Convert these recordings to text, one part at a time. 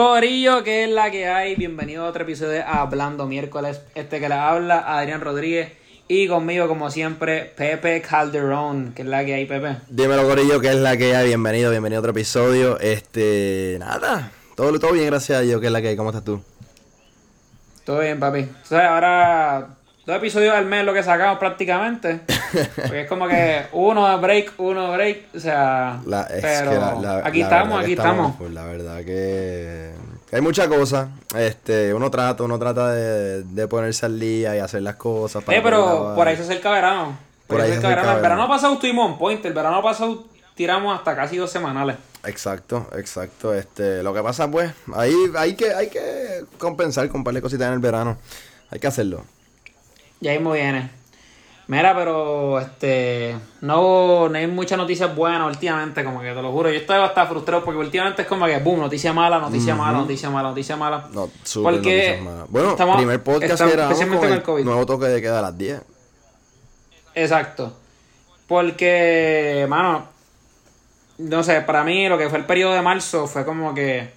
Corillo, que es la que hay. Bienvenido a otro episodio de Hablando Miércoles. Este que le habla, Adrián Rodríguez. Y conmigo, como siempre, Pepe Calderón, que es la que hay, Pepe. Dímelo, Corillo, que es la que hay. Bienvenido, bienvenido a otro episodio. Este, nada, todo, todo bien, gracias a Dios, que es la que hay. ¿Cómo estás tú? Todo bien, papi. Sea, ahora dos episodios al mes lo que sacamos prácticamente. Porque es como que uno break, uno break. O sea, La- es pero que la- la- aquí estamos, aquí estamos. pues, la verdad que, hay muchas cosas. Este, uno trata, uno trata de, de ponerse al día y hacer las cosas. para Eh, poder pero por ahí se acerca verano. Por, Por ahí se acerca verano. El verano pasado estuvimos on point. El verano pasado tiramos hasta casi dos semanales. Exacto, exacto. Este, lo que pasa, pues, ahí hay que, hay que compensar con un par de cositas en el verano. Hay que hacerlo. Ya mismo viene. Mira, pero este no, no hay muchas noticias buenas últimamente, como que te lo juro. Yo estoy hasta frustrado porque últimamente es como que boom, noticia mala, noticia mala, noticia mala, noticia mala. No, súper Porque. Bueno, estamos- primer podcast estamos- grabamos especialmente con con el, el COVID. nuevo toque de queda a las 10. Exacto. Porque, mano, no sé, para mí lo que fue el periodo de marzo fue como que.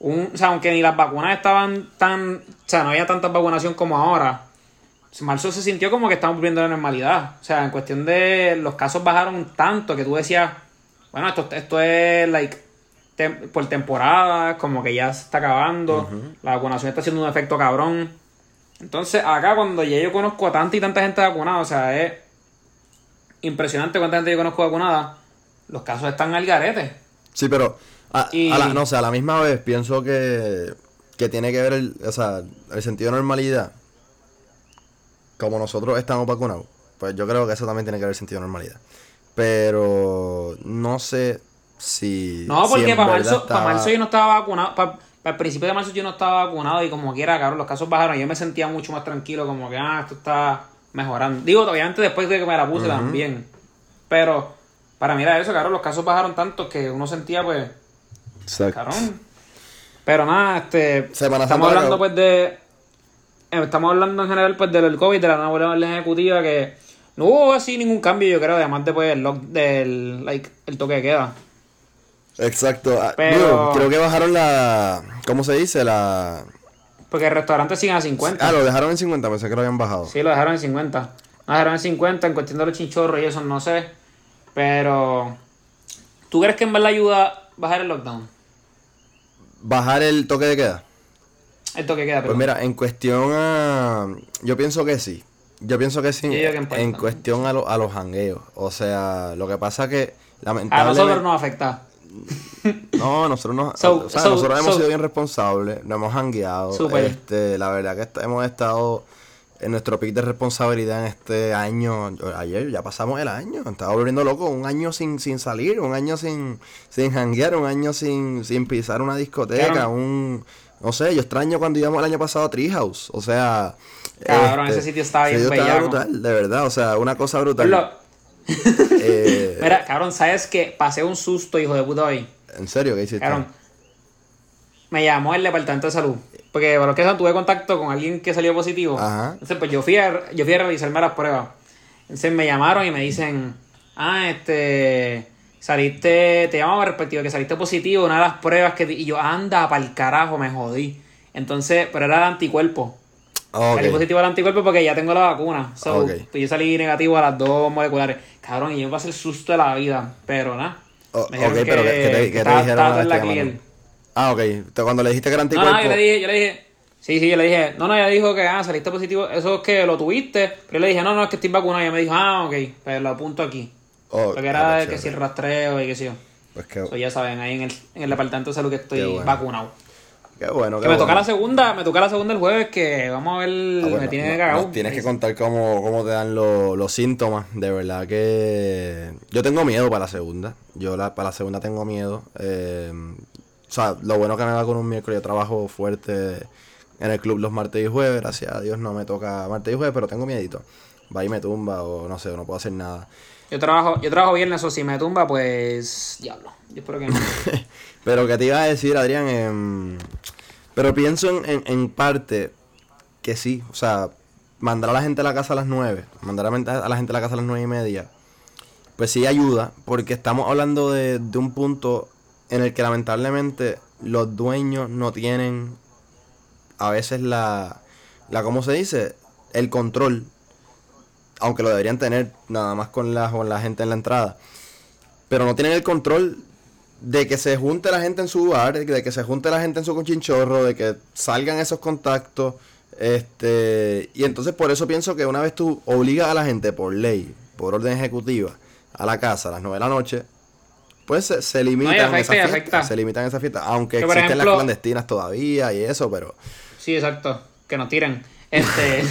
Un, o sea, aunque ni las vacunas estaban tan. O sea, no había tanta vacunación como ahora. Marzo se sintió como que estamos volviendo a la normalidad. O sea, en cuestión de. Los casos bajaron tanto que tú decías. Bueno, esto, esto es, like. tem- por temporada, como que ya se está acabando. La vacunación está haciendo un efecto cabrón. Entonces, acá cuando ya yo conozco a tanta y tanta gente vacunada, o sea, es impresionante cuánta gente yo conozco vacunada, los casos están al garete. Sí, pero a, Y- a la, no sé, a la misma vez pienso que, que tiene que ver el, o sea, el sentido de normalidad. Como nosotros estamos vacunados, pues yo creo que eso también tiene que el sentido normalidad. Pero no sé si. No, porque para marzo, para marzo yo no estaba vacunado, para, el principio de marzo yo no estaba vacunado y como quiera, cabrón, los casos bajaron. Yo me sentía mucho más tranquilo, como que, ah, esto está mejorando. Digo, obviamente después de que me la puse también. Pero, para mirar eso, cabrón, los casos bajaron tanto que uno sentía, pues, Exacto. Cabrón. Pero nada, este. Semana estamos Santa hablando pues de. Eh, Estamos hablando en general pues del COVID, de la nueva orden ejecutiva que no hubo así ningún cambio, yo creo, además de pues el lock del like, el toque de queda. Exacto. Ah, Pero- creo que bajaron la. ¿Cómo se dice? La. Porque el restaurante siguen a 50. Ah, lo dejaron en 50, pensé que lo habían bajado. Sí, lo dejaron en 50. Lo dejaron en 50 en cuestión de los chinchorros y eso no sé. Pero. ¿Tú crees que en verdad ayuda bajar el lockdown? Bajar el toque de queda. El toque queda, Pues perdón. mira, en cuestión a... Yo pienso que sí. Yo pienso que sí. Que en cuestión a, lo- a los jangueos. O sea, lo que pasa que a lamentablemente... nosotros nos afecta. No, nosotros, no, So- o sea, so- nosotros hemos so- sido bien responsables. No hemos jangueado. Súper. Este, la verdad que hemos estado en nuestro pic de responsabilidad en este año. Ayer ya pasamos el año. Estaba volviendo loco. Un año sin, sin salir. Un año sin, sin janguear. Un año sin, sin pisar una discoteca. Claro. Un... No sé, yo extraño cuando íbamos el año pasado a Treehouse. O sea... Cabrón, ese sitio estaba bien estaba brutal, de verdad. O sea, una cosa brutal. Lo- Eh, Mira, cabrón, ¿sabes qué? Pasé un susto, hijo de puta, hoy. ¿En serio? ¿Qué hiciste? Cabrón. Me llamó el departamento de salud. Porque por lo que tuve contacto con alguien que salió positivo. Ajá. Entonces, pues yo fui a, yo fui a realizarme las pruebas. Entonces me llamaron y me dicen, ah, este, saliste, te llamamos respectivo, que saliste positivo, una de las pruebas que... di-". Y yo, anda, para el carajo, me jodí. Entonces, pero era de anticuerpo. Ok. Salí positivo al anticuerpo porque ya tengo la vacuna. So, Ok. pues yo salí negativo a las dos moleculares. Cabrón, y yo me pasé el susto de la vida. Pero nada. O- Me dijeron ok, pero ¿qué- qué te- estaba- dijeron la. Ah, ok. Cuando le dijiste que era No, anticuerpo... no, yo le dije, yo le dije, sí, sí, yo le dije, no, no, ella dijo que, ah, saliste positivo, eso es que lo tuviste, pero yo le dije, no, no, es que estoy vacunado, y ella me dijo, ah, ok, pues lo apunto aquí. Oh, Lo que ah, era pues que si el rastreo y qué sé yo. Pues qué, Eso ya saben, ahí en el, en el departamento de salud que estoy Qué bueno. vacunado. qué bueno, qué Que me toca bueno. la segunda, me toca la segunda el jueves, que vamos a ver, Ah, bueno, me tiene no- cagado. tienes que contar cómo, cómo te dan lo- los síntomas. De verdad que yo tengo miedo para la segunda. Yo la, para la segunda tengo miedo. Eh, o sea, lo bueno que me va con un miércoles. Yo trabajo fuerte en el club los martes y jueves. Gracias a Dios no me toca martes y jueves, pero tengo miedito. Va y me tumba o no sé, no puedo hacer nada. Yo trabajo, yo trabajo viernes, o si me tumba, pues, diablo, yo espero que no. Pero que te iba a decir, Adrián, Em, pero pienso en, en, en parte que sí, o sea, mandar a la gente a la casa a las 9, mandar a la gente a la casa a las nueve y media, pues sí ayuda, porque estamos hablando de, de un punto en el que lamentablemente los dueños no tienen a veces la, la ¿cómo se dice? El control, aunque lo deberían tener nada más con la, con la gente en la entrada, pero no tienen el control de que se junte la gente en su bar, de que se junte la gente en su conchinchorro, de que salgan esos contactos. Este, y entonces por eso pienso que una vez tú obligas a la gente por ley, por orden ejecutiva, a la casa a las 9 de la noche, pues se, se limitan esas fiestas. Se limitan esas fiestas. Aunque existen las clandestinas todavía y eso, pero. Sí, exacto. Que no tiren. Este.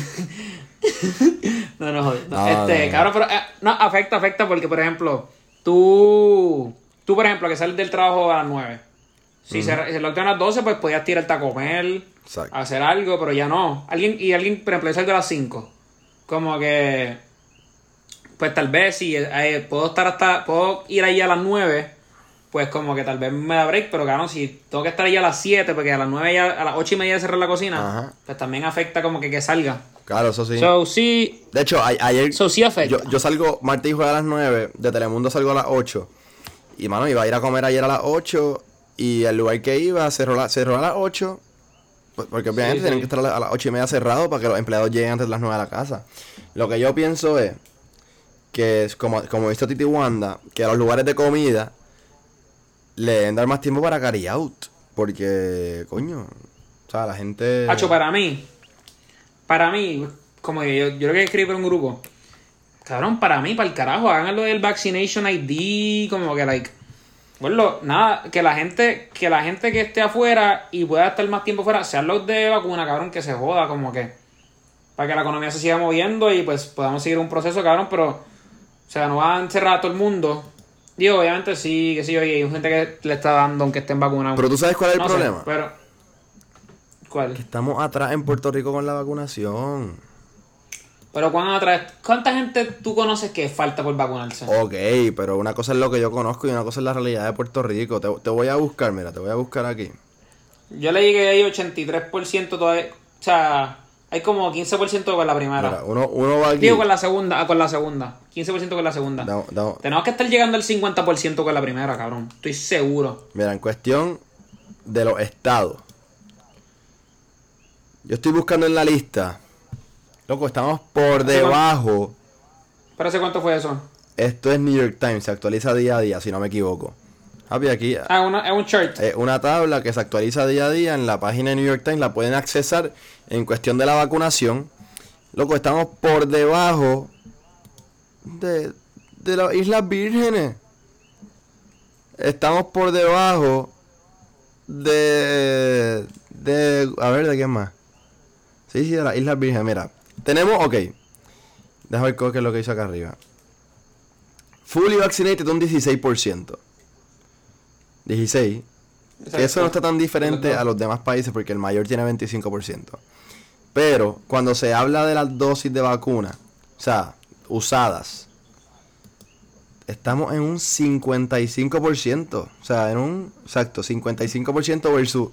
no, no, no. este, claro, pero. Eh, no, afecta, afecta porque, por ejemplo, tú. Tú, por ejemplo, que sales del trabajo a las 9. Si se, se lockdown a las 12, pues podías tirarte a comer, Exacto. hacer algo, pero ya no. Alguien, y alguien, por ejemplo, sale a las 5. Como que pues tal vez si eh, puedo estar hasta, puedo ir ahí a las 9, pues como que tal vez me da break, pero claro, si tengo que estar ahí a las 7, porque a las 9 ya, a las 8 y media de cerrar la cocina, pues también afecta como que que salga. Claro, eso sí. So, sí. De hecho, ayer. So, sí afecta. Yo, yo salgo, Martí juega a las 9, de Telemundo salgo a las 8. Y mano, iba a ir a comer ayer a las 8. Y el lugar que iba cerró, la, cerró a las 8. Pues, porque obviamente tienen que estar a las 8 y media cerrado para que los empleados lleguen antes de las 9 a la casa. Lo que yo pienso es que es como, como visto Titi Wanda, que a los lugares de comida le deben dar más tiempo para carry out. Porque, coño, o sea, la gente. Hacho, para mí, para mí, como yo, yo creo que escribí por un grupo. Cabrón, para mí, para el carajo, hagan lo del vaccination ID, como que, like. Bueno, nada, que la gente, que la gente que esté afuera y pueda estar más tiempo fuera, sean los de vacuna, cabrón, que se joda, como que. Para que la economía se siga moviendo y pues podamos seguir un proceso, cabrón, pero o sea, no va a encerrar a todo el mundo. Digo, obviamente sí, que sí, oye, hay gente que le está dando aunque estén vacunados. Pero tú sabes cuál es el problema. pero. ¿Cuál? Que estamos atrás en Puerto Rico con la vacunación. Pero ¿cuándo atrás? ¿Cuánta gente tú conoces que falta por vacunarse? Ok, pero una cosa es lo que yo conozco y una cosa es la realidad de Puerto Rico. Te, te voy a buscar, mira, te voy a buscar aquí. Yo le llegué ahí 83% todavía. O sea, hay como 15% con la primera. uno, uno va aquí. Digo con la segunda, ah, con la segunda. 15% con la segunda. Tenemos que estar llegando al 50% con la primera, cabrón. Estoy seguro. Mira, en cuestión de los estados. Yo estoy buscando en la lista. Loco, estamos por debajo. ¿Pero hace cuánto fue eso? Esto es New York Times, se actualiza día a día, si no me equivoco. Aquí. Ah, una, es un chart. Es una tabla que se actualiza día a día en la página de New York Times, la pueden accesar en cuestión de la vacunación, loco, estamos por debajo de, de las Islas Vírgenes. Estamos por debajo de, de... A ver, ¿de quién más? Sí, sí, de las Islas Vírgenes. Mira, tenemos... Ok. Déjame ver qué es lo que hizo acá arriba. Fully vaccinated un 16%. 16. Eso no está tan diferente a los demás países porque el mayor tiene 25%. Pero cuando se habla de las dosis de vacuna, o sea, usadas, estamos en un 55%. O sea, en un, exacto, 55% versus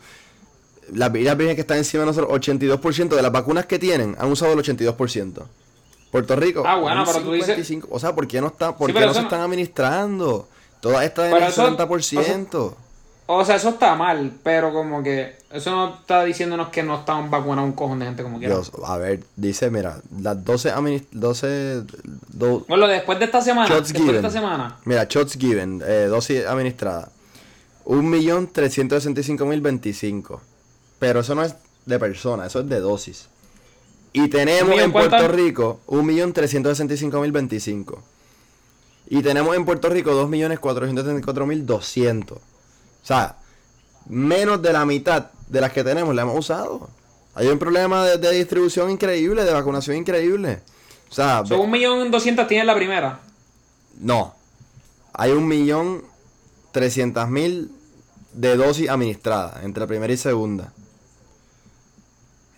las vidas que están encima de nosotros, 82% de las vacunas que tienen han usado el 82%. Puerto Rico. Ah, bueno, pero tú dices. O sea, ¿por qué no, está, por qué no se están administrando? Todas estas en el 70%. O sea, eso está mal, pero como que eso no está diciéndonos que no están vacunados un cojón de gente como quiera. a ver, dice, mira, las 12 12 Bueno, después de esta semana, después de esta semana. Mira, shots given, eh, dosis administradas. 1.365.025. Pero eso no es de personas, eso es de dosis. Y tenemos en Puerto Rico 1.365.025. Y tenemos en Puerto Rico 2.434.200. O sea, menos de la mitad de las que tenemos la hemos usado. Hay un problema de, distribución increíble, de vacunación increíble. O sea, ¿Son un millón doscientos tiene la primera? No. Hay un millón trescientas mil de dosis administradas entre la primera y segunda.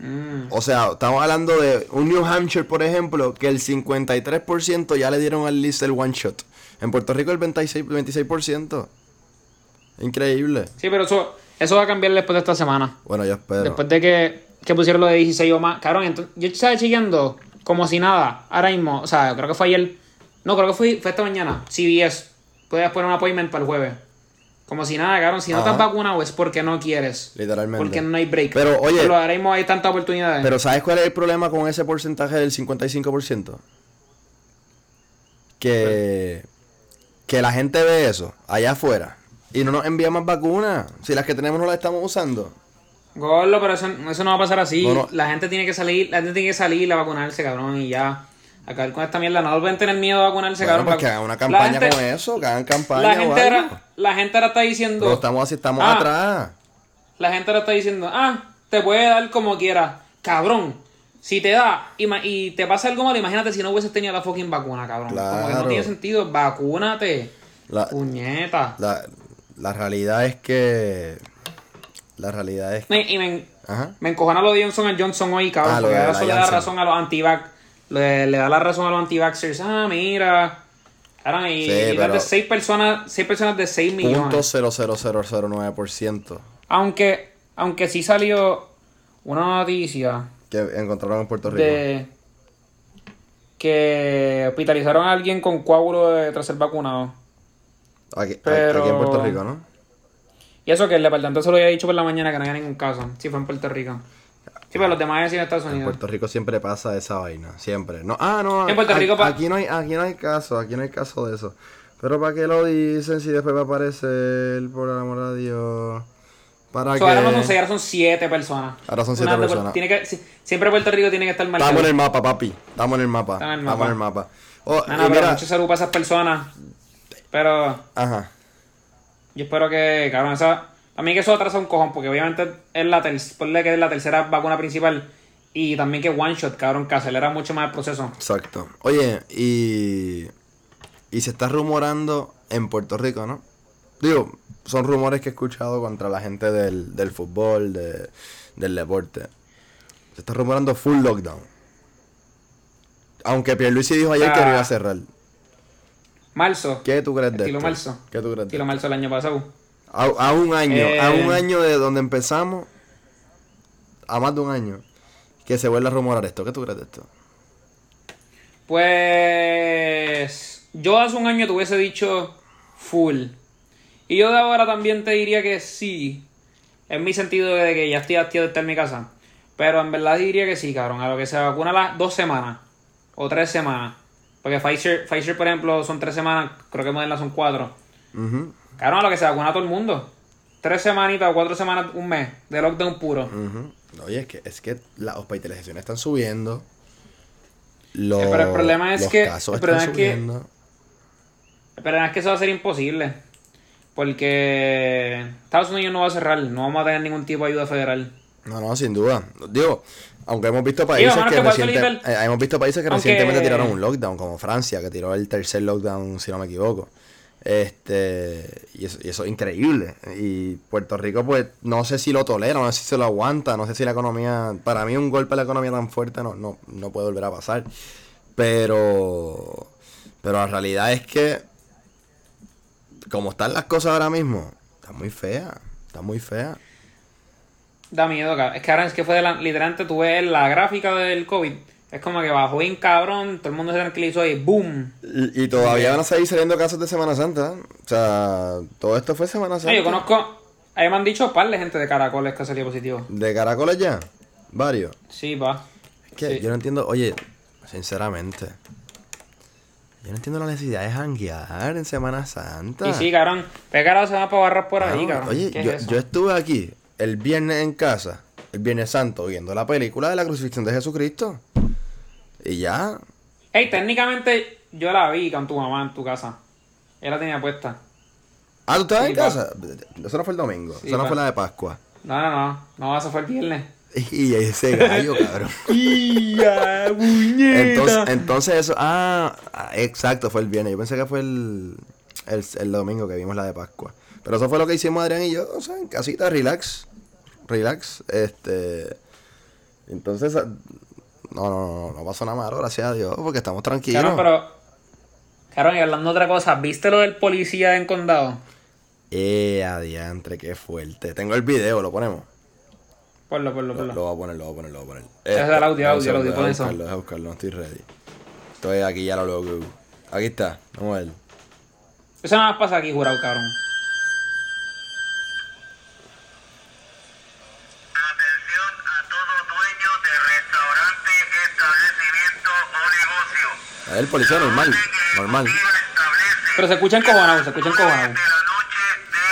Mm. O sea, estamos hablando de un New Hampshire, por ejemplo, que el 53% ya le dieron al list el one shot. En Puerto Rico el 26%. 26%. Increíble. Sí, pero eso, eso va a cambiar después de esta semana. Bueno, yo espero. Después de que, que pusieron lo de 16 o más. Cabrón, entonces, yo estaba chequeando como si nada. Ahora mismo, o sea, creo que fue ayer. No, creo que fue, fue esta mañana. CBS. Puedes poner un appointment para el jueves. Como si nada, cabrón. Si no te has vacunado es porque no quieres. Literalmente. Porque no hay break. Pero, oye- Pero ahora mismo hay tantas oportunidades. Pero ¿sabes cuál es el problema con ese porcentaje del 55%? Que, que la gente ve eso allá afuera y no nos envía más vacunas. Si las que tenemos no las estamos usando. Gordo, pero eso, eso no va a pasar así. No, no. La gente tiene que salir, la gente tiene que salir a vacunarse, cabrón, y ya. Acabar con esta mierda. No deben tener miedo a vacunarse, Bueno, cabrón. pues que hagan una campaña gente- con eso, que hagan campaña La gente, ahora, la gente ahora está diciendo. Pero estamos así, estamos Ah. atrás. La gente ahora está diciendo, ah, te puede dar como quieras. Cabrón, si te da y te pasa algo malo, imagínate si no hubieses tenido la fucking vacuna, cabrón. Como que no tiene sentido. Vacúnate. La, Puñeta. la, la realidad es que... La realidad es... Me- y me, Ajá. me encojona lo de Johnson Johnson hoy, cabrón. Ah, porque ahora eso le da razón a los antivax. Le, le da la razón a los antivaxxers. Ah, mira. Cabrón, y, Sí, y más pero- de 6 personas, seis personas de 6 millones. Punto 00009% Aunque, aunque sí salió una noticia que encontraron en Puerto Rico. de que hospitalizaron a alguien con coágulo tras ser vacunado. Aquí, pero- aquí en Puerto Rico, ¿no? Y eso que el departamento se lo había dicho por la mañana que no había ningún caso. Sí, fue en Puerto Rico. Sí, pero los demás sí en Estados En Unidos. Puerto Rico siempre pasa esa vaina, siempre. No, ah, no, En Puerto Rico aquí no hay aquí no hay caso, aquí no hay caso de eso. Pero para qué lo dicen si después va a aparecer por el amor de Dios. Para So, ahora no son seis, ahora son siete personas. Ahora son siete Una de- personas. Tiene que, si- siempre Puerto Rico tiene que estar marcado. Estamos en el mapa, papi. Estamos en el mapa. Estamos en el Estamos mapa. en el mapa. Oh, No, pero mucha salud para esas personas. Pero ajá. yo espero que, cabrón, esa, a mí que eso atrasa un cojón, porque obviamente es la, ter que es la tercera vacuna principal. Y también que one shot, cabrón, que acelera mucho más el proceso. Exacto. Oye, y y se está rumorando en Puerto Rico, ¿no? Digo, son rumores que he escuchado contra la gente del, del fútbol, de- del deporte. Se está rumorando full lockdown. Aunque Pierluisi dijo ayer que Ah. no iba a cerrar. Marzo. ¿Qué tú crees de esto? marzo. ¿Qué tú crees de Estilo marzo el año pasado. A, a un año, Eh. a un año de donde empezamos, a más de un año, que se vuelve a rumorar esto. ¿Qué tú crees de esto? Pues yo hace un año te hubiese dicho full. Y yo de ahora también te diría que sí. En mi sentido de que ya estoy hastiado de estar en mi casa. Pero en verdad diría que sí, cabrón. A lo que se vacuna las dos semanas. O tres semanas. Porque Pfizer, Pfizer, por ejemplo, son tres semanas. Creo que Moderna son cuatro. Ujú, Cabrón, a lo que se vacuna todo el mundo. Tres semanitas o cuatro semanas, un mes. De lockdown puro. ujú. Oye, es que, es que las hospitalizaciones están subiendo. Los, Sí, pero el problema es los que- casos el problema están es que- subiendo. Pero es que eso va a ser imposible. Porque Estados Unidos no va a cerrar. No vamos a tener ningún tipo de ayuda federal. No, no, sin duda. Digo, aunque hemos visto países que, que reciente- eh, hemos visto países que Aunque- recientemente tiraron un lockdown, como Francia, que tiró el tercer lockdown, si no me equivoco. Este, y eso, y eso es increíble. Y Puerto Rico, pues, no sé si lo tolera, no sé si se lo aguanta, no sé si la economía, para mí un golpe a la economía tan fuerte no, no, no puede volver a pasar. Pero, pero la realidad es que, como están las cosas ahora mismo, está muy fea, está muy fea. Da miedo, cabrón. Es que ahora es que fue de la, literalmente tú ves la gráfica del COVID. Es como que bajó bien cabrón, todo el mundo se tranquilizó y ¡boom! Y, y todavía van a seguir saliendo casos de Semana Santa. O sea, todo esto fue Semana Santa. Ay, yo conozco, ahí me han dicho par de gente de caracoles que salió positivo. ¿De caracoles ya? Varios. Sí, va. Es que Sí. yo no entiendo, oye, sinceramente. Yo no entiendo la necesidad de janguear en Semana Santa. Y sí, cabrón. ¿Qué carajo se va para barrar por ahí, Cabrón? Oye, ¿Qué es yo, yo estuve aquí el viernes en casa, el viernes santo, viendo la película de la crucifixión de Jesucristo. Y ya. Ey, técnicamente yo la vi con tu mamá en tu casa. Ella la tenía puesta. Ah, ¿tú estabas Sí, en pa. casa? Eso no fue el domingo. Sí, eso no pa. fue la de Pascua. No, no, no. No, eso fue el viernes. Y ese gallo, cabrón. ¡Ya, Entonces, entonces eso, ah, ah, exacto, fue el viernes. Yo pensé que fue el, el, el domingo que vimos la de Pascua. Pero eso fue lo que hicimos Adrián y yo, o sea, en casita, relax, relax, este, entonces, no, no, no, no pasó nada malo, gracias a Dios, porque estamos tranquilos. Claro, pero. Claro, y hablando de otra cosa, ¿viste lo del policía en condado? Eh, adiantre, qué fuerte. Tengo el video, lo ponemos. Ponlo, ponlo, Lo, ponlo. lo voy a poner, lo voy a poner, lo voy a poner. Es el Este, audio, audio, el audio, pon eso. buscarlo, buscarlo, no estoy ready. Estoy aquí, ya lo luego. Aquí está, vamos a ver. Eso nada más pasa aquí, jurado, cabrón. Es el policía normal, normal. Pero se escucha encojonado, se escucha encojonado. de la noche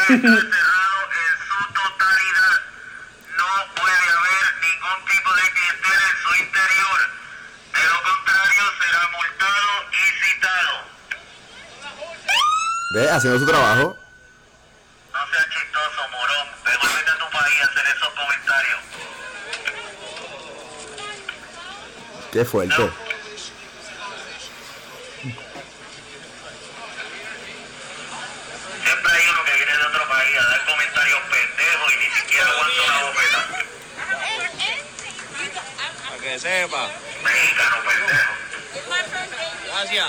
debe estar cerrado en su totalidad. No puede haber ningún tipo de clientela en su interior. De lo contrario, será multado y citado. Ve, haciendo su trabajo. No seas chistoso, morón. Devuélvete a tu país a hacer esos comentarios. Qué fuerte. Siempre hay uno que viene de otro país a dar comentarios pendejos y ni siquiera aguanta una bofeta. Para que sepa. Mexicano pendejo. Gracias.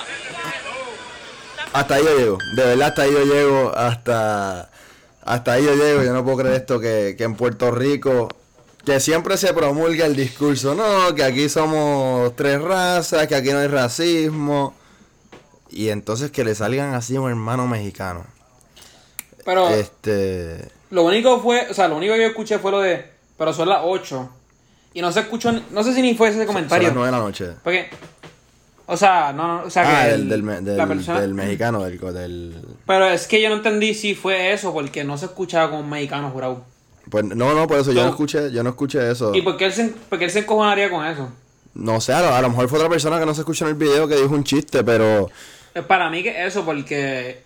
Hasta ahí yo llego. De verdad, hasta ahí yo llego. Hasta, hasta ahí yo llego. Yo no puedo creer esto que, que en Puerto Rico, que siempre se promulga el discurso, no, que aquí somos tres razas, que aquí no hay racismo. Y entonces que le salgan así a un hermano mexicano. Pero Este. lo único fue, o sea, lo único que yo escuché fue lo de, pero son las 8. Y no se escuchó, no sé si ni fue ese Son comentario. las 9 de la noche. Porque, o sea, no, no, o sea, Ah, que del, el- del, me- la del, persona... del mexicano, del, del... Pero es que yo no entendí si fue eso, porque no se escuchaba como un mexicano jurado. Pues no, no, por eso yo No. escuché, yo no escuché eso. ¿Y por qué él se, por qué él se encojonaría con eso? No sé, a lo, a lo mejor fue otra persona que no se escuchó en el video que dijo un chiste, pero... Es para mí que eso, porque...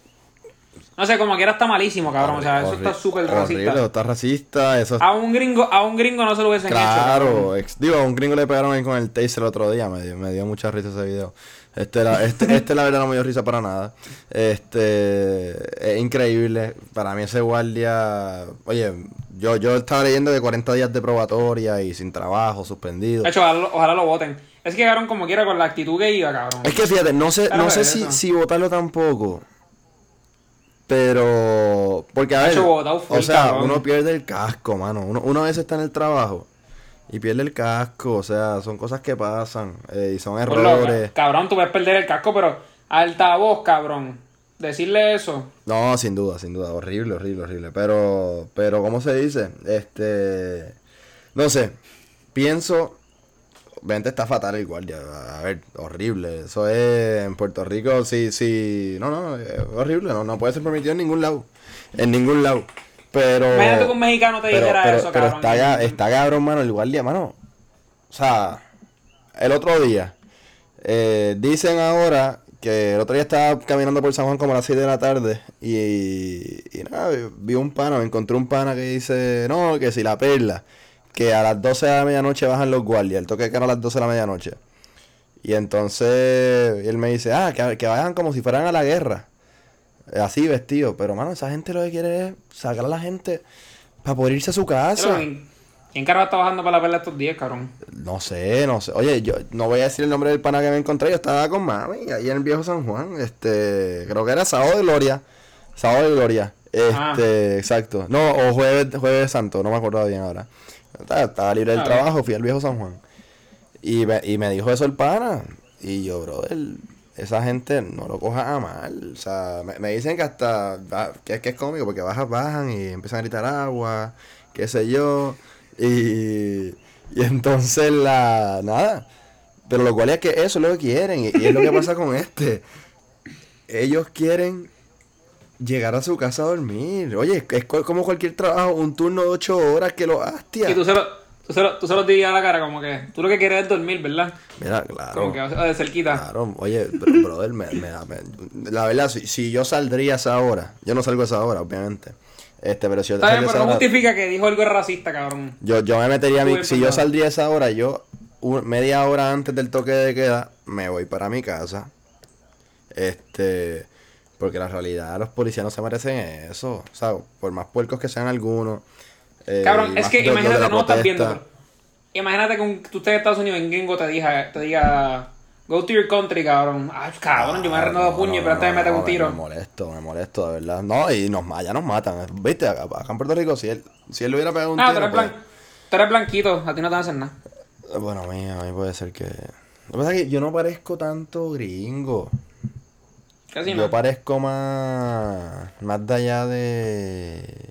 No sé, como quiera está malísimo, cabrón. o sea, eso está súper horrible, racista. está racista, eso A un gringo, a un gringo no se lo hubiesen hecho. cabrón. Claro, digo, a un gringo le pegaron ahí con el taser el otro día, me dio, me dio mucha risa ese video. Este, la, este, este la verdad no me dio risa para nada. Este, es increíble. Para mí ese guardia, oye, yo, yo estaba leyendo de 40 días de probatoria y sin trabajo, suspendido. De hecho, ojalá, lo- ojalá lo voten. Es que cabrón como quiera con la actitud que iba, cabrón. Es que fíjate, no sé, Claro, no sé si, si votarlo tampoco. Pero, porque a ver, o sea, uno pierde el casco, mano. Uno, uno a veces está en el trabajo y pierde el casco, o sea, son cosas que pasan eh, y son errores. cabrón, tú puedes perder el casco, pero altavoz, cabrón. Decirle eso. No, sin duda, sin duda, horrible, horrible, horrible. Pero, pero, ¿cómo se dice? Este, no sé, pienso, Vente está fatal el guardia, a ver, horrible. Eso es en Puerto Rico, sí, sí, no, no, es horrible, no, no puede ser permitido en ningún lado, en ningún lado. Pero, Imagínate que un mexicano te pero, dijera pero- eso, pero cabrón. está, está cabrón, mano, el guardia, mano. O sea, el otro día, eh, dicen ahora que el otro día estaba caminando por San Juan como a las 6 de la tarde y, y nada, vi- vi un pana, me encontré un pana que dice, no, que si la perla, que a las 12 de la medianoche bajan los guardias, el toque que era a las 12 de la medianoche. Y entonces él me dice, ah, que, que vayan como si fueran a la guerra. Eh, Así vestido. Pero, mano, esa gente lo que quiere es sacar a la gente para poder irse a su casa. ¿Quién quién carajo está bajando para la perla estos días, cabrón? No sé, no sé. Oye, yo no voy a decir el nombre del pana que me encontré. Yo estaba con mami ahí en el viejo San Juan. Este, creo que era sábado de gloria. Sábado de gloria. Este, Ah. exacto. No, o jueves, jueves santo, no me acuerdo bien ahora. Estaba, libre del Ah, trabajo, fui al viejo San Juan. Y me, y me dijo eso el pana. Y yo, brother, esa gente no lo coja a mal. O sea, me, me dicen que hasta, que, es que es cómico, porque bajan, bajan y empiezan a gritar agua, qué sé yo. Y, y entonces la, nada. Pero lo cual es que eso es lo que quieren. Y, y es lo que pasa con este. Ellos quieren llegar a su casa a dormir. Oye, es co- como cualquier trabajo, un turno de ocho horas que lo hastia. Y tú se lo, tú se lo, tú se lo dirías a la cara, como que tú lo que quieres es dormir, ¿verdad? Mira, claro. Como que de cerquita. Claro, oye, bro- brother, me, me da- me- la verdad, si, si yo saldría a esa hora, yo no salgo a esa hora, obviamente. Este, pero si yo Está bien, pero no justifica que dijo algo racista, cabrón. yo, yo me metería a mi, si yo saldría a esa hora, yo un- media hora antes del toque de queda, me voy para mi casa. Este, porque la realidad, los policías no se merecen eso. O sea, por más puercos que sean algunos. eh, Cabrón, y es que de imagínate, no estás viendo. imagínate que un- tú estés en Estados Unidos en gringo te diga, te diga, go to your country, cabrón. Ay, cabrón, yo me he renado no, puño, no, pero antes no, me mete no, un tiro. Me molesto, me molesto, de verdad. No, y nos, allá nos matan. ¿Viste? Acá, acá en Puerto Rico, si él, si él le hubiera pegado un Ah, tú tiro, eres, pues- tú eres blanquito, a ti no te van a hacer nada. Bueno, a mí, a mí puede ser que... Lo que pasa es que yo no parezco tanto gringo. Casi yo no. parezco más... Más de allá de...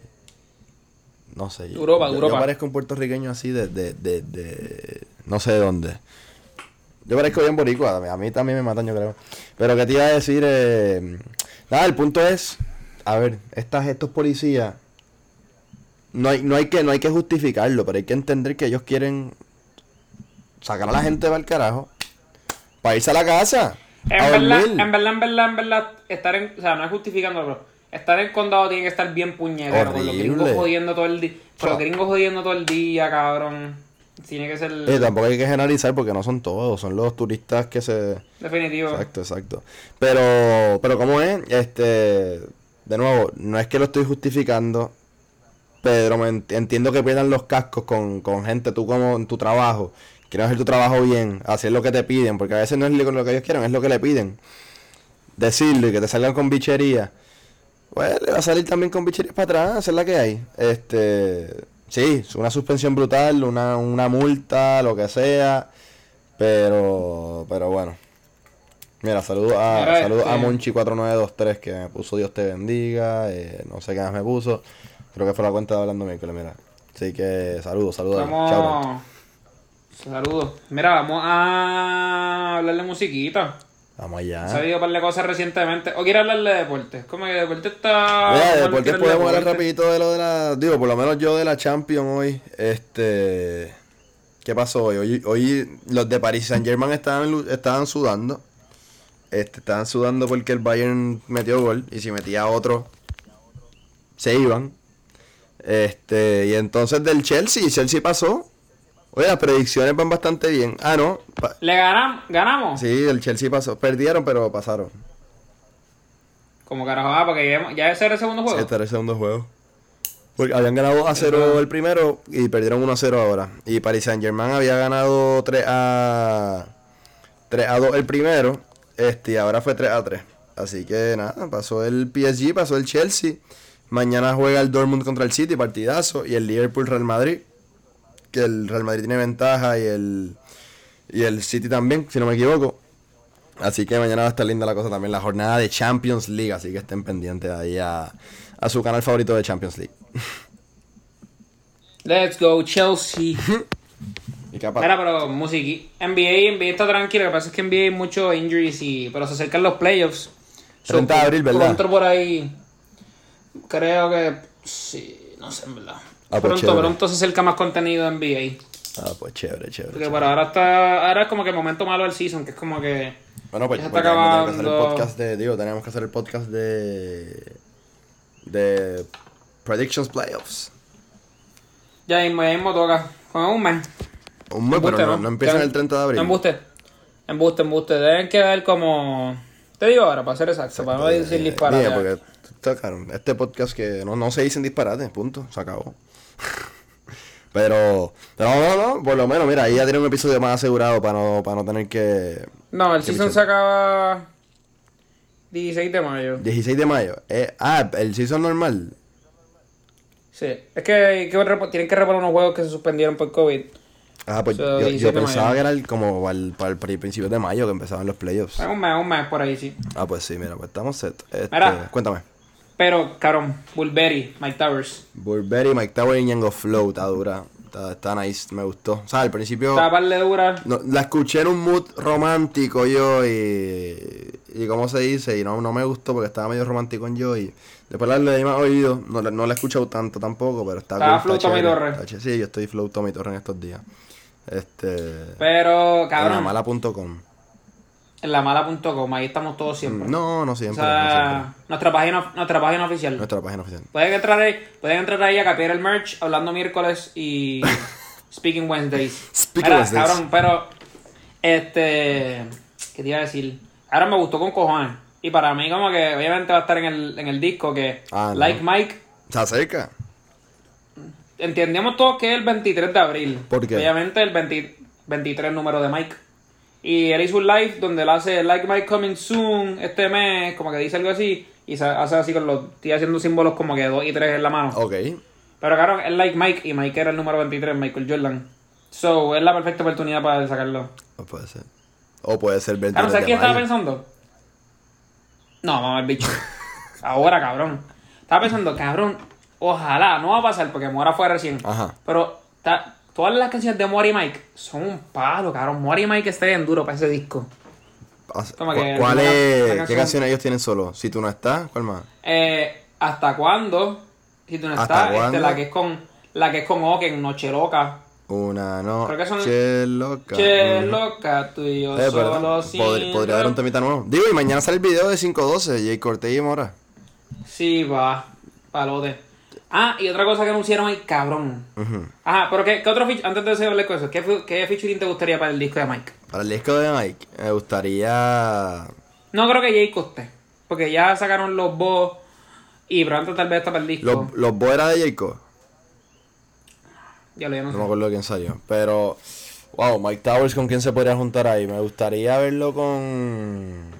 No sé. yo- Europa, yo, Europa. Yo parezco un puertorriqueño así de, de, de, de... No sé de dónde. Yo parezco bien boricua, a mí también me matan, yo creo. Pero que te iba a decir, eh, nada, el punto es, a ver, estas, estos policías, no hay, no hay que, no hay que justificarlo, pero hay que entender que ellos quieren sacar a la gente para el carajo, para irse a la casa. En a verdad, en verdad, en verdad, en verdad, estar en, o sea, no es justificándolo, pero estar en condado tiene que estar bien puñetero, con los gringos jodiendo todo el día, con los gringos jodiendo todo el día, cabrón. Tiene que ser Eh, tampoco hay que generalizar porque no son todos, son los turistas que se... definitivo. Exacto, exacto. Pero, pero como es, este, de nuevo, no es que lo estoy justificando, pero me ent- entiendo que pierdan los cascos con, con gente, tú como en tu trabajo, quieres hacer tu trabajo bien, hacer lo que te piden, porque a veces no es lo que ellos quieren, es lo que le piden. Decirlo y que te salgan con bichería. Pues le va a salir también con bicherías para atrás, esa es la que hay. Este, sí, una suspensión brutal, una, una multa, lo que sea. Pero, pero bueno. Mira, saludos a, Mira, saludos a este- Monchi4923 que me puso Dios te bendiga. eh, no sé qué más me puso. Creo que fue la cuenta de hablando miércoles, mira. Así que saludos, saludos. Chao. Saludos. Mira, vamos a hablar de musiquita. Vamos allá. habido un par de cosas recientemente. ¿O quiere hablar de deporte? Como que deporte está. Mira, de deportes podemos hablar rapidito de lo de la... Digo, por lo menos yo de la Champions hoy. Este... ¿Qué pasó hoy? Hoy, hoy los de Paris Saint Germain estaban, estaban sudando. Este, estaban sudando porque el Bayern metió gol. Y si metía otro, se iban. Este, y entonces del Chelsea, Chelsea pasó. Oye, las predicciones van bastante bien. Ah, no. pa- ¿Le ganamos? ¿Ganamos? sí, el Chelsea pasó. Perdieron, pero pasaron. Como carajo, ah, porque ya, ya ese era el segundo juego. Este era el segundo juego. Porque habían ganado a 0 el primero y perdieron 1 a 0 ahora. Y Paris Saint Germain había ganado 3 a 3 a 2 el primero. Este, y ahora fue 3 a 3. Así que nada, pasó el PSG, pasó el Chelsea. Mañana juega el Dortmund contra el City, partidazo. Y el Liverpool Real Madrid. Que el Real Madrid tiene ventaja y el, y el City también, si no me equivoco. Así que mañana va a estar linda la cosa también, la jornada de Champions League. Así que estén pendientes ahí a, a su canal favorito de Champions League. Let's go, Chelsea. Y capaz- Mira, pero musiqui. NBA, NBA está tranquilo. Lo que pasa es que NBA hay muchos injuries y. Pero se acercan los playoffs. 30 de abril, ¿verdad? Por ahí. Creo que. Sí, no sé, en verdad. Ah, pues pronto, chévere. pronto se acerca más contenido de NBA. Ah, pues chévere, chévere. Porque por ahora está. Ahora es como que el momento malo del season, que es como que. Bueno, pues, ya pues está tenemos que hacer el acabando. podcast de. Digo, tenemos que hacer el podcast de. De. Predictions Playoffs. Ya mismo, ya mismo toca. Con un mes. Un mes, pero no, no empiezan Ya- el 30 de abril. Embuste. Embuste, embuste. Deben quedar como. Te digo ahora, para ser exacto, para no Eh, decir disparate. mira, porque está caro. Este podcast que no, no se dicen disparates, punto. Se acabó. pero. Pero no, no, no. Por lo menos, mira, ahí ya tiene un episodio más asegurado para no, para no tener que. No, el ¿Qué season se acaba 16 de mayo. 16 de mayo. Eh, ah, el season normal. Sí, es que, tienen que reponer unos juegos que se suspendieron por COVID. Ah, pues So, yo, yo 17 de pensaba mayo. que era el- como para el, para el pri- principio de mayo que empezaban los playoffs. Un mes, un mes por ahí, sí. Ah, pues sí, mira, pues estamos set. Este. Cuéntame. Pero, cabrón, Bulberry, Mike Towers. Burberry, Mike Tower y Ñengo Flow, está dura. Está, está nice, me gustó. O sea, al principio Estaba par de dura. no, la escuché en un mood romántico yo y... Y cómo se dice, y no, no me gustó porque estaba medio romántico en yo y... Después la le di más oído, no, la- no la he escuchado tanto tampoco, pero está Estaba cool, flow está Tommy Torres. está. Sí, yo estoy flow Tommy Torres en estos días. Este... Pero, En cabrón, lamala.com. en la mala.com, ahí estamos todos siempre. No, no o siempre, no siempre. sea, nuestra página, nuestra página oficial. Nuestra página oficial. Pueden entrar ahí, pueden entrar ahí a capiar el merch, hablando miércoles y Speaking Wednesdays. Speaking Mira, Wednesdays. cabrón, pero este ¿qué te iba a decir? Ahora me gustó con cojones. Y para mí como que obviamente va a estar en el, en el disco que Ah, no. Like Mike Se acerca. entendemos todos que es el 23 de abril. ¿Por qué? Obviamente el 20 23 número de Mike. Y él hizo un live donde él hace Like Mike Coming Soon este mes, como que dice algo así. Y se hace así con los. Estoy haciendo símbolos como que 2 y 3 en la mano. Ok. Pero claro, es like Mike y Mike era el número 23, Michael Jordan. So, es la perfecta oportunidad para sacarlo. No puede ser. O puede ser 23 Claro, ¿sabes qué estaba pensando? No, mamá, el bicho. Ahora, cabrón. Estaba pensando, cabrón, ojalá, no va a pasar porque muera fue recién. Ajá. Pero, ta- todas las canciones de Mori Mike son un palo, cabrón. Mori Mike está bien duro para ese disco. ¿cu- que ¿Cuál es? ¿Qué canciones ellos tienen solo? Si tú no estás, ¿cuál más? Eh, ¿Hasta cuándo? Si tú no ¿Hasta estás, este, la que es con la que es con Oken, Noche Loca. Una no. Creo que son- Che loca. Che, Ujú. loca, tú y yo Eh, solo Podría, podría haber un temita nuevo. Digo, y mañana sale el video de 512, Jay Cortez y Mora. Sí, va, palote. Ah, y otra cosa que anunciaron ahí, cabrón. Ujú. Ajá, pero ¿qué, qué otro feature, antes de hablar con eso, ¿qué, ¿qué featuring te gustaría para el disco de Mike? Para el disco de Mike, me gustaría. No creo que Jay coste, porque ya sacaron los boss y pronto tal vez está para el disco. Los, los Bo era de Jayco. Ya lo ya no No sé. me acuerdo quién salió. Pero. Wow, Mike Towers, ¿con quién se podría juntar ahí? Me gustaría verlo con.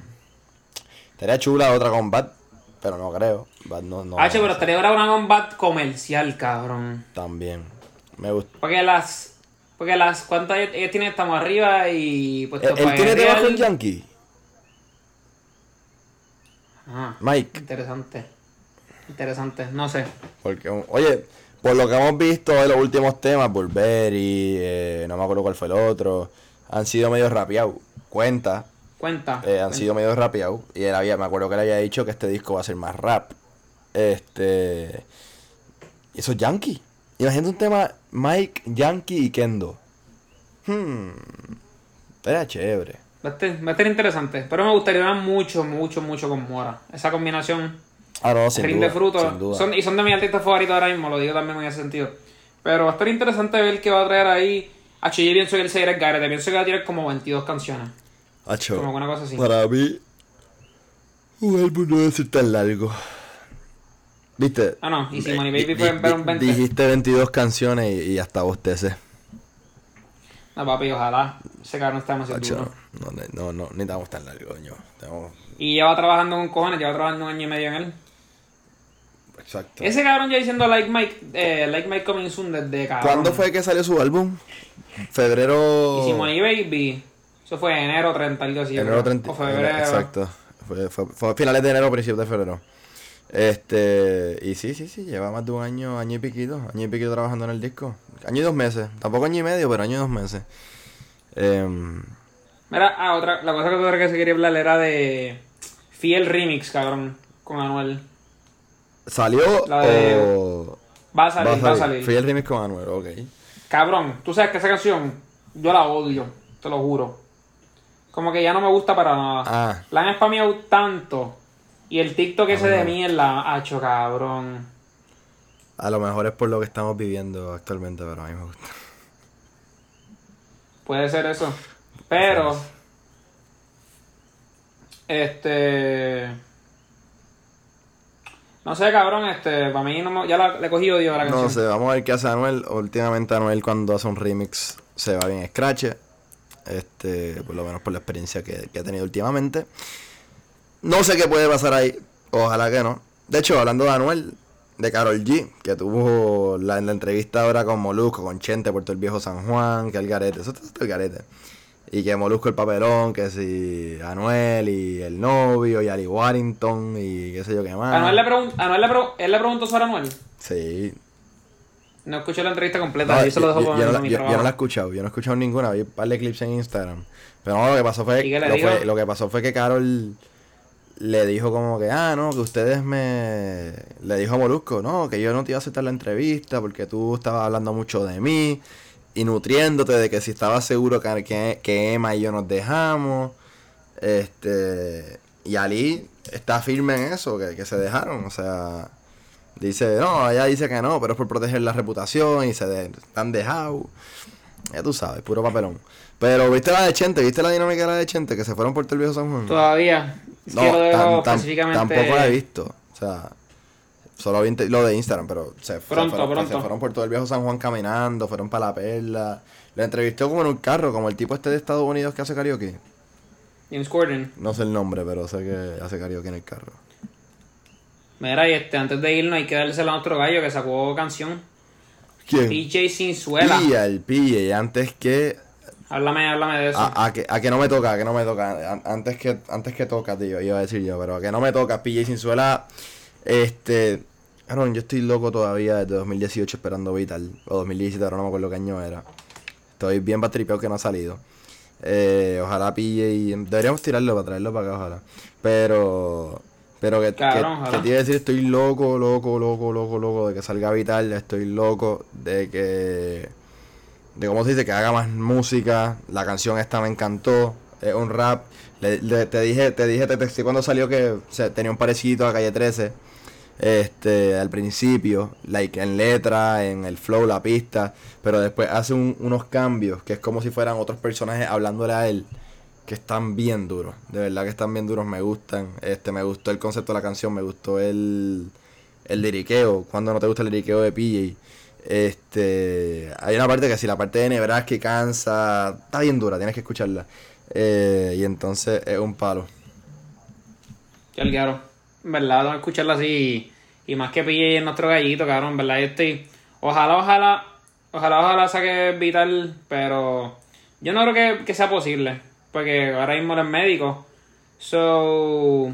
Estaría chula otra con Bad, pero no creo. Bad no. no H, pero estaría ahora una combat comercial, cabrón. También. Me gusta. Porque las. Porque las. ¿Cuántas tienen? Estamos arriba y. Pues ¿Él, él para tiene trabajo en Yankee? Ah, Mike. interesante. Interesante, no sé. Porque, oye, por lo que hemos visto de los últimos temas, Burberry, eh, no me acuerdo cuál fue el otro, han sido medio rapeados. Cuenta, Cuenta. eh, han cuenta. sido medio rapeados. Y él había, me acuerdo que él había dicho que este disco va a ser más rap. Este. Eso es Yankee. Imagínate un tema Mike, Yankee y Kendo. Hmm. Era chévere. Va a, estar, va a estar interesante. Pero me gustaría mucho, mucho, mucho con Mora. Esa combinación Ah, no, sin duda. fruto. Sin duda. Son, y son de mis artistas favoritos ahora mismo, lo digo también en ese sentido. Pero va a estar interesante ver qué va a traer ahí. H, yo pienso que él se irá el garete. Pienso que va a tirar como 22 canciones. Acho, Como una cosa así. Para mí, un álbum no debe ser tan largo. ¿Viste? Ah, no. Y si Money Baby fue ver un di- 20. Dijiste 22 canciones y, y hasta bostecé. No, papi, ojalá. Ese cabrón está demasiado duro. no, no, no, no, ni estamos tan largos, coño. Estamos- Y lleva trabajando con cojones, lleva trabajando un año y medio en él. Exacto. Ese cabrón ya diciendo Like Mike, eh, Like Mike Coming Soon desde cabrón. ¿Cuándo fue que salió su álbum? Febrero. Y si Money Baby, eso fue enero 30, algo así. Enero creo. 30. O febrero. Exacto. Fue, fue, fue a finales de enero, principios de febrero. Este. Y sí, sí, sí. Lleva más de un año, año y piquito. Año y piquito trabajando en el disco. Año y dos meses. Tampoco año y medio, pero año y dos meses. Em, Mira, ah, otra, la cosa que otra que se quería hablar era de Fiel Remix, cabrón, con Anuel. ¿Salió La de- o.? Va a salir, va a salir. Fui el remix con Anuel, ok. Cabrón, tú sabes que esa canción, yo la odio, te lo juro. Como que ya no me gusta para nada. Ah. La han spameado tanto. Y el TikTok ese de Ah. mierda, hacho, cabrón. A lo mejor es por lo que estamos viviendo actualmente, pero a mí me gusta. Puede ser eso. Pero. Este. No sé, cabrón, este. Para mí no me- ya la, le cogí odio a la canción. No sé, vamos a ver qué hace Anuel. Últimamente Anuel cuando hace un remix se va bien scratch. Este, por lo menos por la experiencia que, que ha tenido últimamente. No sé qué puede pasar ahí. Ojalá que no. De hecho, hablando de Anuel, de Carol G, que tuvo la, en la entrevista ahora con Molusco, con Chente, Puerto el Viejo San Juan, que el garete, eso está el garete. Y que Molusco el papelón, que si Anuel y el novio y Ali Warrington y qué sé yo qué más. Anuel le, pregun- Anuel le, pregun- él le preguntó sobre Anuel. Sí, No escuché la entrevista completa, No, yo se lo yo, dejo yo- por yo no, la- mi yo- no la he escuchado, yo no he escuchado ninguna, vi un par de clips en Instagram. Pero no, lo que pasó fue- lo que pasó fue que Carol le dijo como que, ah, no, que ustedes me... Le dijo a Molusco, no, que yo no te iba a aceptar la entrevista porque tú estabas hablando mucho de mí y nutriéndote de que si estabas seguro que, que, Emma y yo nos dejamos. Este... Y Ali está firme en eso, que, que se dejaron, o sea... Dice, no, ella dice que no, pero es por proteger la reputación y se de- están dejados. Ya tú sabes, puro papelón. Pero viste la de Chente, viste la dinámica de la de Chente, que se fueron por el viejo San Juan. Todavía. Es No, que lo dejo tan- tan- específicamente. tampoco la he visto. O sea, solo vi lo de Instagram, pero se, se Pronto, fueron, pronto. se fueron por todo el viejo San Juan caminando, fueron para la perla. Lo entrevistó como en un carro, como el tipo este de Estados Unidos que hace karaoke. James Corden. No sé el nombre, pero sé que hace karaoke en el carro. Mira, y este, antes de irnos hay que dársela a otro gallo que sacó canción. ¿Quién? PJ Sinzuela. Pilla, el. Y antes que Háblame, háblame de eso. A, a que, a que no me toca, a que no me toca. An- Antes que, antes que toca, tío, iba a decir yo, pero a que no me toca. PJ Sinzuela, este, Aaron, yo estoy loco todavía desde 2018 esperando Vital. O 2017, ahora no me acuerdo qué año era. Estoy bien batripeado que no ha salido. Eh, ojalá pille y... Deberíamos tirarlo para traerlo para acá, ojalá. Pero... Pero que, Claro, que- que te iba a decir, estoy loco, loco, loco, loco, loco de que salga Vital. Estoy loco de que... De cómo se dice, que haga más música. La canción esta me encantó. Es un rap. Le- te dije, te dije, te texté cuando salió que tenía un parecido a Calle 13 este al principio, like en letra, en el flow, la pista, pero después hace un- unos cambios que es como si fueran otros personajes hablándole a él, que están bien duros, de verdad que están bien duros, me gustan, este me gustó el concepto de la canción, me gustó el el liriqueo, cuando no te gusta el liriqueo de PJ. Este, hay una parte que si la parte de Nebraska cansa, está bien dura, tienes que escucharla. Eh, y entonces es un palo. Que el En verdad, escucharlo así. Y, y más que pille en nuestro gallito, cabrón. En verdad, yo estoy. Ojalá, ojalá. Ojalá, ojalá saque vital. Pero yo no creo que, que sea posible. Porque ahora mismo él es médico. So.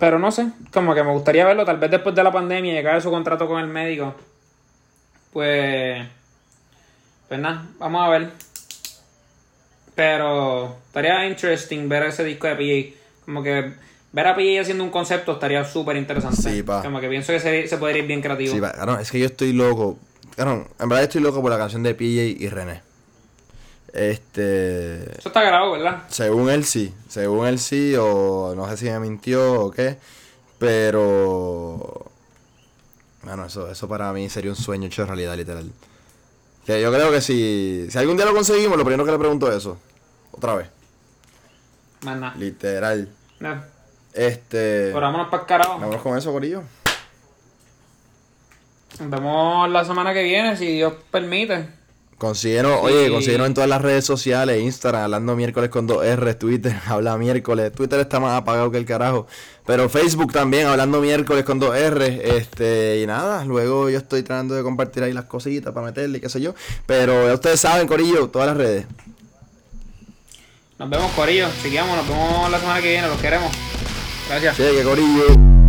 Pero no sé. Como que me gustaría verlo. Tal vez después de la pandemia y su contrato con el médico. Pues. Pues nada, vamos a ver. Pero estaría interesting ver ese disco de PJ. Como que ver a PJ haciendo un concepto estaría súper interesante. Sí, pa. Como que pienso que se, se podría ir bien creativo. Sí, va- cabrón, es que yo estoy loco. Cabrón, en verdad estoy loco por la canción de PJ y René. Este. Eso está grabado, ¿verdad? Según él sí. Según él sí, o no sé si me mintió o qué. Pero. Bueno, eso, eso para mí sería un sueño hecho realidad, literal. Que yo creo que si, si algún día lo conseguimos, lo primero que le pregunto es eso. Otra vez. Más nada. Literal. No. Este. Vámonos para el carajo. Vámonos con eso, Corillo. Nos vemos la semana que viene, si Dios permite. Consíguenos, Sí. oye, consíguenos en todas las redes sociales, Instagram, hablando miércoles con dos R, Twitter, habla miércoles, Twitter está más apagado que el carajo, pero Facebook también, hablando miércoles con dos R, este, y nada, luego yo estoy tratando de compartir ahí las cositas para meterle, y qué sé yo, pero ya ustedes saben, Corillo, todas las redes. Nos vemos, Corillo. Chequeamos, nos vemos la semana que viene. Los queremos. Gracias. Cheque, Corillo.